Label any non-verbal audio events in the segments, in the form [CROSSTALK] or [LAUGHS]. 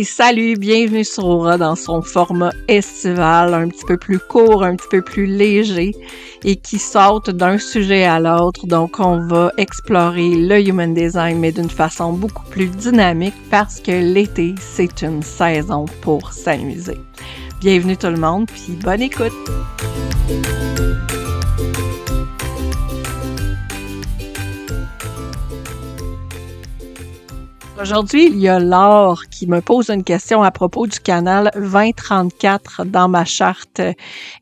Salut, bienvenue sur Aura dans son format estival, un petit peu plus court, un petit peu plus léger et qui saute d'un sujet à l'autre. Donc, on va explorer le human design, mais d'une façon beaucoup plus dynamique parce que l'été, c'est une saison pour s'amuser. Bienvenue tout le monde, puis bonne écoute! Aujourd'hui, il y a Laure qui me pose une question à propos du canal 2034 dans ma charte.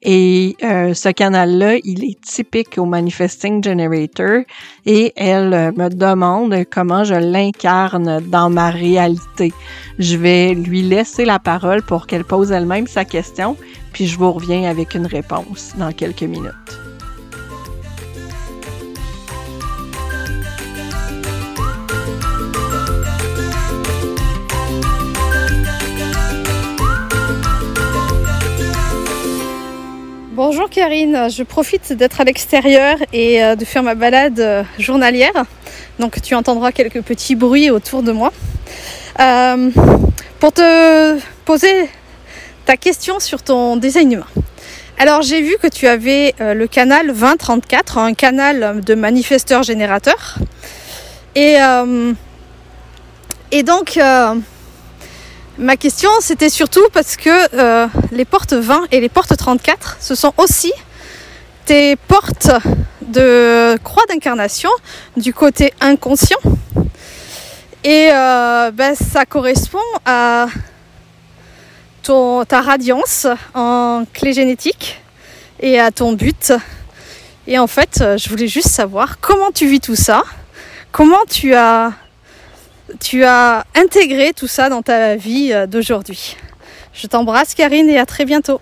Et euh, ce canal-là, il est typique au Manifesting Generator et elle me demande comment je l'incarne dans ma réalité. Je vais lui laisser la parole pour qu'elle pose elle-même sa question, puis je vous reviens avec une réponse dans quelques minutes. Bonjour Karine, je profite d'être à l'extérieur et euh, de faire ma balade euh, journalière. Donc tu entendras quelques petits bruits autour de moi. Euh, pour te poser ta question sur ton design humain. Alors j'ai vu que tu avais le canal 2034, un canal de manifesteur générateur. Et, et donc Ma question, c'était surtout parce que euh, les portes 20 et les portes 34, ce sont aussi tes portes de croix d'incarnation du côté inconscient. Et euh, ben, ça correspond à ton, ta radiance en clé génétique et à ton but. Et en fait, je voulais juste savoir comment tu vis tout ça, comment tu as tu as intégré tout ça dans ta vie euh, d'aujourd'hui. Je t'embrasse Karine et à très bientôt.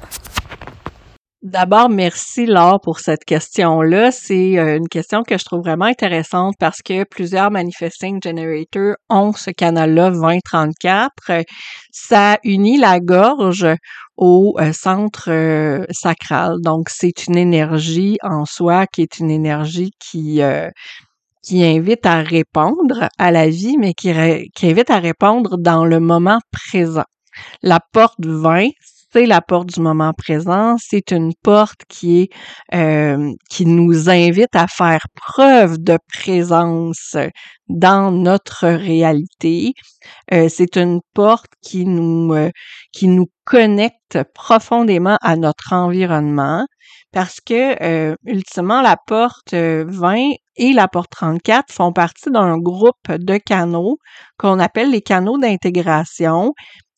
D'abord, merci Laure pour cette question-là. C'est euh, une question que je trouve vraiment intéressante parce que plusieurs Manifesting Generators ont ce canal-là 2034. Ça unit la gorge au euh, centre sacral. Donc, c'est une énergie en soi qui est une énergie qui qui invite à répondre à la vie, mais qui, qui invite à répondre dans le moment présent. La porte 20, c'est la porte du moment présent. C'est une porte qui euh, qui nous invite à faire preuve de présence dans notre réalité. Euh, c'est une porte qui nous euh, qui nous connecte profondément à notre environnement parce que ultimement la porte 20 et la porte 34 font partie d'un groupe de canaux qu'on appelle les canaux d'intégration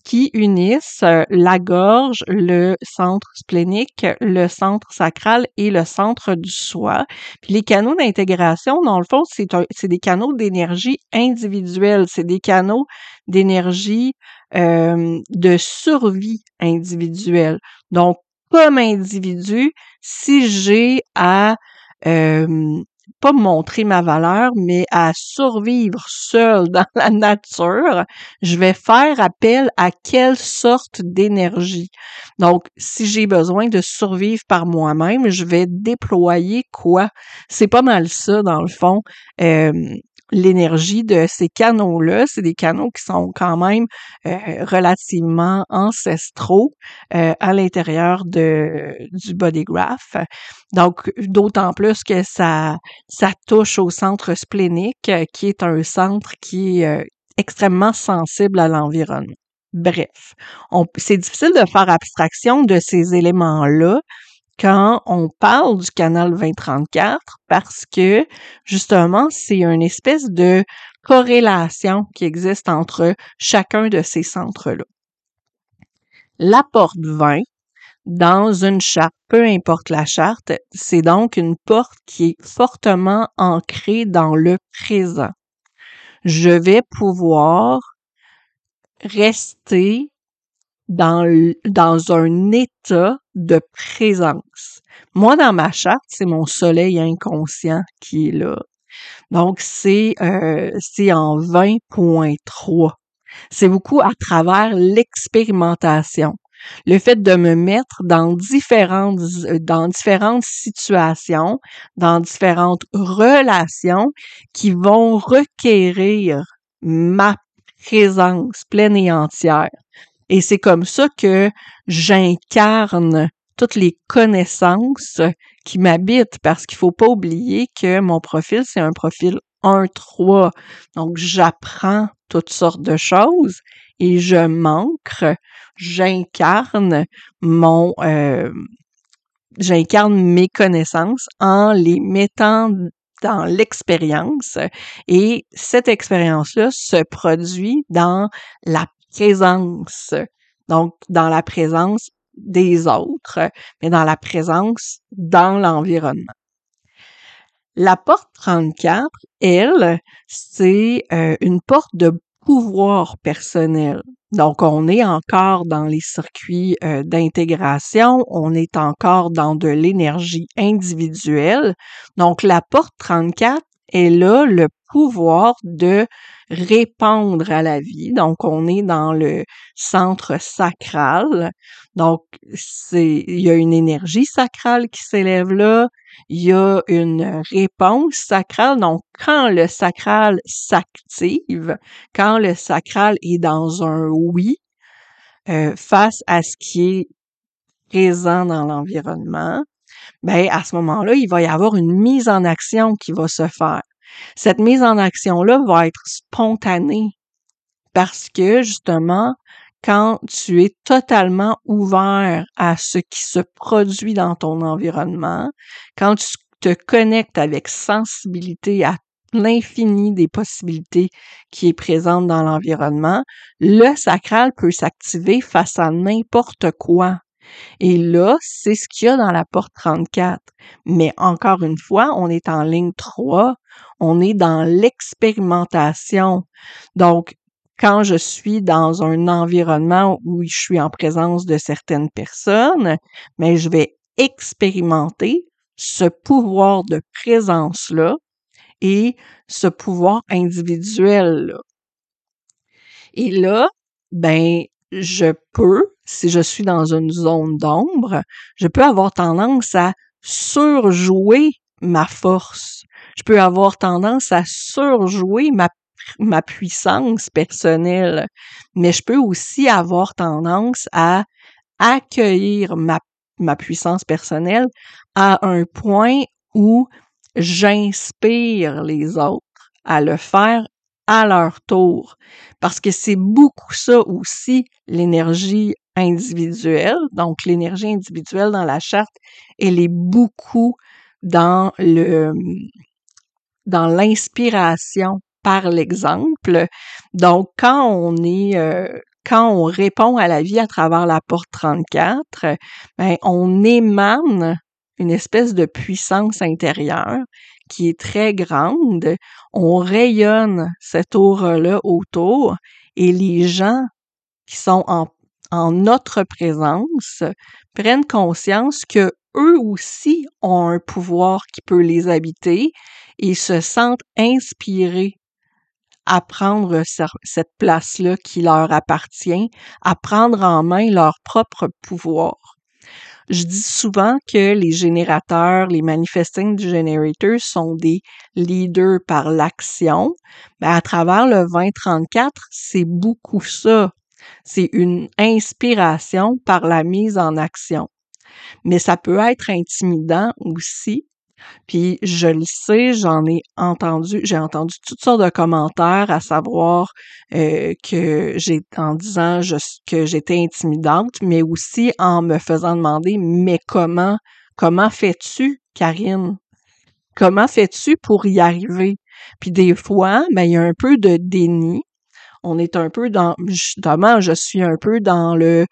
qui unissent euh, la gorge, le centre splénique, le centre sacral et le centre du soi. Puis les canaux d'intégration, dans le fond, c'est des canaux d'énergie individuelle, c'est des canaux d'énergie euh, de survie individuelle. Donc, comme individu, si j'ai à euh, pas montrer ma valeur, mais à survivre seul dans la nature, je vais faire appel à quelle sorte d'énergie. Donc, si j'ai besoin de survivre par moi-même, je vais déployer quoi? C'est pas mal ça, dans le fond. L'énergie de ces canaux-là. C'est des canaux qui sont quand même euh, relativement ancestraux euh, à l'intérieur de du body graph. Donc, d'autant plus que ça, ça touche au centre splénique, euh, qui est un centre qui est extrêmement sensible à l'environnement. Bref, c'est difficile de faire abstraction de ces éléments-là quand on parle du canal 2034 parce que justement, c'est une espèce de corrélation qui existe entre chacun de ces centres-là. La porte 20, dans une charte, peu importe la charte, c'est donc une porte qui est fortement ancrée dans le présent. Je vais pouvoir rester dans, dans un état de présence. Moi, dans ma charte, c'est mon soleil inconscient qui est là. Donc, c'est euh, en 20.3. C'est beaucoup à travers l'expérimentation. Le fait de me mettre dans différentes, dans différentes situations, dans différentes relations qui vont requérir ma présence pleine et entière. Et c'est comme ça que j'incarne toutes les connaissances qui m'habitent parce qu'il faut pas oublier que mon profil, c'est un profil 1-3. Donc, j'apprends toutes sortes de choses et je manque, j'incarne mon, euh, j'incarne mes connaissances en les mettant dans l'expérience et cette expérience-là se produit dans la présence. Donc, dans la présence des autres, mais dans la présence dans l'environnement. La porte 34, elle, c'est euh, une porte de pouvoir personnel. Donc, on est encore dans les circuits euh, d'intégration, on est encore dans de l'énergie individuelle. Donc, la porte 34 est là le pouvoir de répondre à la vie. Donc, on est dans le centre sacral. Donc, c'est, il y a une énergie sacrale qui s'élève là. Il y a une réponse sacrale. Donc, quand le sacral s'active, quand le sacral est dans un oui, euh, face à ce qui est présent dans l'environnement, ben à ce moment-là, il va y avoir une mise en action qui va se faire. Cette mise en action-là va être spontanée parce que justement, quand tu es totalement ouvert à ce qui se produit dans ton environnement, quand tu te connectes avec sensibilité à l'infini des possibilités qui est présente dans l'environnement, le sacral peut s'activer face à n'importe quoi. Et là, c'est ce qu'il y a dans la porte 34. Mais encore une fois, on est en ligne 3, on est dans l'expérimentation. Donc, quand je suis dans un environnement où je suis en présence de certaines personnes, mais je vais expérimenter ce pouvoir de présence-là et ce pouvoir individuel-là. Et là, ben, je peux, si je suis dans une zone d'ombre, je peux avoir tendance à surjouer ma force. Je peux avoir tendance à surjouer ma, puissance personnelle, mais je peux aussi avoir tendance à accueillir ma puissance personnelle à un point où j'inspire les autres à le faire à leur tour. Parce que c'est beaucoup ça aussi, l'énergie individuelle. Donc, l'énergie individuelle dans la charte, elle est beaucoup dans le, dans l'inspiration par l'exemple. Donc, quand on est, euh, quand on répond à la vie à travers la porte 34, ben, on émane une espèce de puissance intérieure qui est très grande, on rayonne cette aura-là autour et les gens qui sont en, en notre présence prennent conscience que eux aussi ont un pouvoir qui peut les habiter et se sentent inspirés à prendre cette place-là qui leur appartient, à prendre en main leur propre pouvoir. Je dis souvent que les générateurs, les manifesting generators sont des leaders par l'action. Mais à travers le 2034, c'est beaucoup ça. C'est une inspiration par la mise en action. Mais ça peut être intimidant aussi puis je le sais, j'en ai entendu, j'ai entendu toutes sortes de commentaires à savoir euh, que j'ai en disant que j'étais intimidante, mais aussi en me faisant demander mais comment comment fais-tu, Karine? Comment fais-tu pour y arriver? Puis des fois, ben, il y a un peu de déni. On est un peu dans, justement, je suis un peu dans le,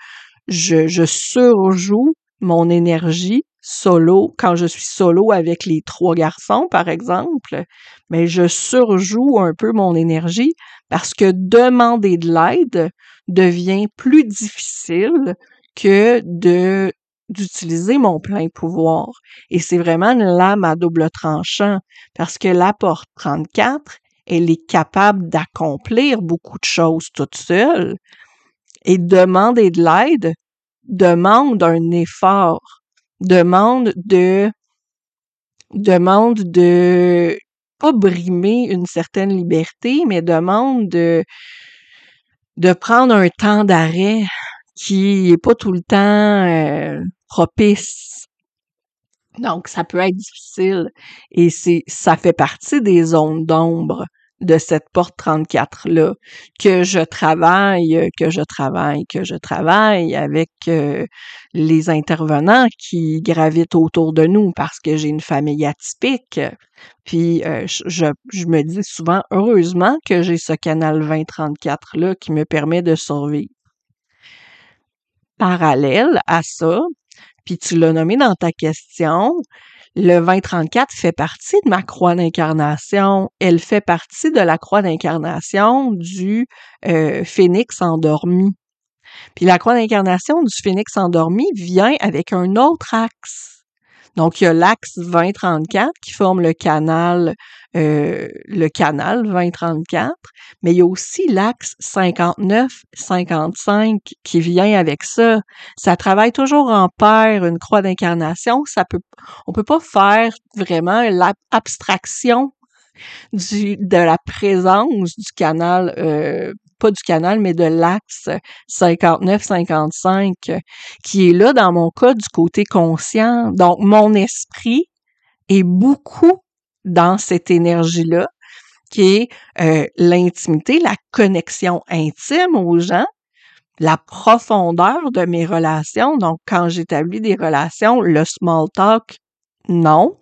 je, je surjoue mon énergie solo, quand je suis solo avec les trois garçons, par exemple, mais je surjoue un peu mon énergie parce que demander de l'aide devient plus difficile que de d'utiliser mon plein pouvoir. Et c'est vraiment une lame à double tranchant parce que la porte 34, elle est capable d'accomplir beaucoup de choses toute seule. Et demander de l'aide demande un effort demande de demande de pas brimer une certaine liberté, mais demande de de prendre un temps d'arrêt qui est pas tout le temps euh, propice. Donc, ça peut être difficile et c'est, ça fait partie des zones d'ombre de cette porte 34 là que je travaille que je travaille que je travaille avec euh, les intervenants qui gravitent autour de nous parce que j'ai une famille atypique. Puis euh, je, je, me dis souvent heureusement que j'ai ce canal 2034 là qui me permet de survivre. Parallèle à ça puis tu l'as nommé dans ta question le 2034 fait partie de ma croix d'incarnation. Elle fait partie de la croix d'incarnation du euh, phénix endormi. Puis la croix d'incarnation du phénix endormi vient avec un autre axe. Donc, il y a l'axe 2034 qui forme le canal, euh, le canal 2034, mais il y a aussi l'axe 59-55 qui vient avec ça. Ça travaille toujours en paire, une croix d'incarnation. Ça peut, on peut pas faire vraiment l'abstraction du, de la présence du canal euh, pas du canal, mais de l'axe 59-55, qui est là dans mon cas du côté conscient. Donc, mon esprit est beaucoup dans cette énergie-là, qui est euh, l'intimité, la connexion intime aux gens, la profondeur de mes relations. Donc, quand j'établis des relations, le small talk, non.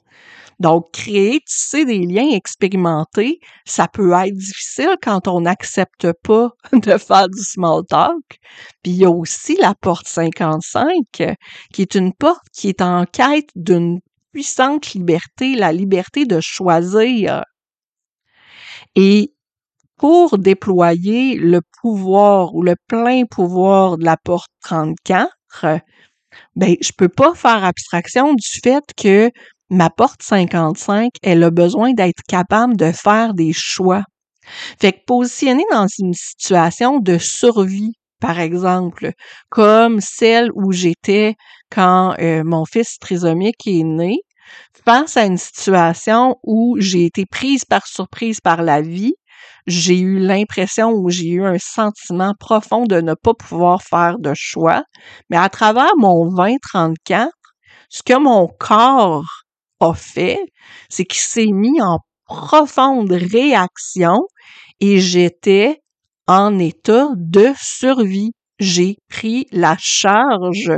Donc, créer, tisser des liens expérimentés, ça peut être difficile quand on n'accepte pas [LAUGHS] de faire du small talk. Puis il y a aussi la porte 55, qui est une porte qui est en quête d'une puissante liberté, la liberté de choisir. Et pour déployer le pouvoir ou le plein pouvoir de la porte 34, ben, je peux pas faire abstraction du fait que ma porte 55, elle a besoin d'être capable de faire des choix. Fait que positionner dans une situation de survie, par exemple, comme celle où j'étais quand euh, mon fils trisomique est né, face à une situation où j'ai été prise par surprise par la vie, j'ai eu l'impression ou j'ai eu un sentiment profond de ne pas pouvoir faire de choix, mais à travers mon 2034, ce que mon corps a fait, c'est qu'il s'est mis en profonde réaction et j'étais en état de survie. J'ai pris la charge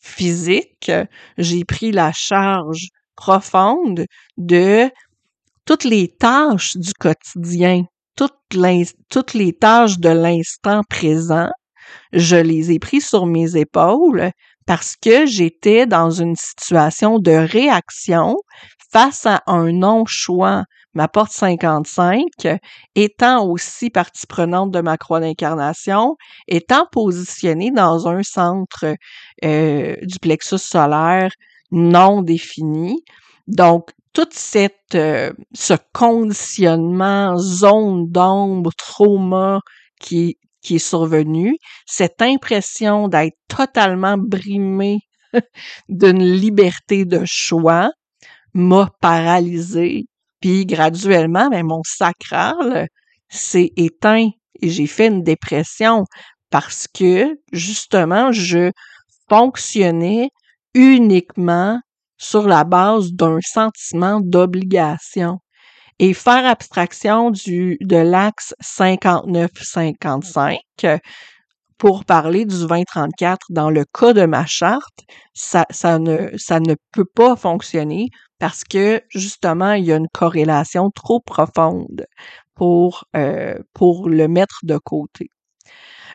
physique, j'ai pris la charge profonde de toutes les tâches du quotidien, toutes les, toutes les tâches de l'instant présent, je les ai pris sur mes épaules parce que j'étais dans une situation de réaction face à un non-choix. Ma porte 55, étant aussi partie prenante de ma croix d'incarnation, étant positionnée dans un centre euh, du plexus solaire non défini. Donc, toute cette, euh, ce conditionnement, zone d'ombre, trauma qui qui est survenue, cette impression d'être totalement brimé [LAUGHS] d'une liberté de choix m'a paralysée. Puis graduellement, ben, mon sacral s'est éteint et j'ai fait une dépression parce que justement, je fonctionnais uniquement sur la base d'un sentiment d'obligation et faire abstraction du, de l'axe 59-55 pour parler du 2034 dans le cas de ma charte, ça, ça, ne, ça ne peut pas fonctionner parce que justement, il y a une corrélation trop profonde pour, euh, pour le mettre de côté.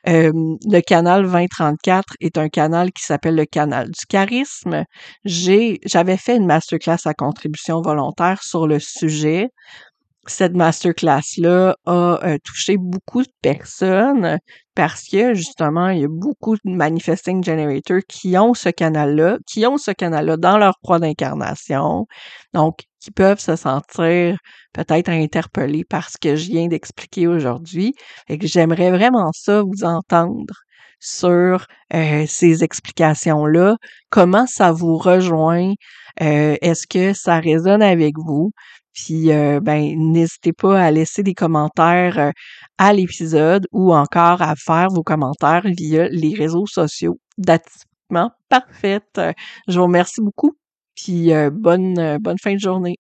Le canal 2034 est un canal qui s'appelle le canal du charisme. J'avais fait une masterclass à contribution volontaire sur le sujet. Cette masterclass-là a euh, touché beaucoup de personnes parce que justement, il y a beaucoup de manifesting generators qui ont ce canal-là, qui ont ce canal-là dans leur croix d'incarnation. Donc, qui peuvent se sentir peut-être interpellés par ce que je viens d'expliquer aujourd'hui. Et que j'aimerais vraiment ça vous entendre sur euh, ces explications-là, comment ça vous rejoint, euh, est-ce que ça résonne avec vous? Puis, euh, ben, n'hésitez pas à laisser des commentaires euh, à l'épisode ou encore à faire vos commentaires via les réseaux sociaux d'atypiquement parfaite. Je vous remercie beaucoup. Puis, bonne, bonne fin de journée.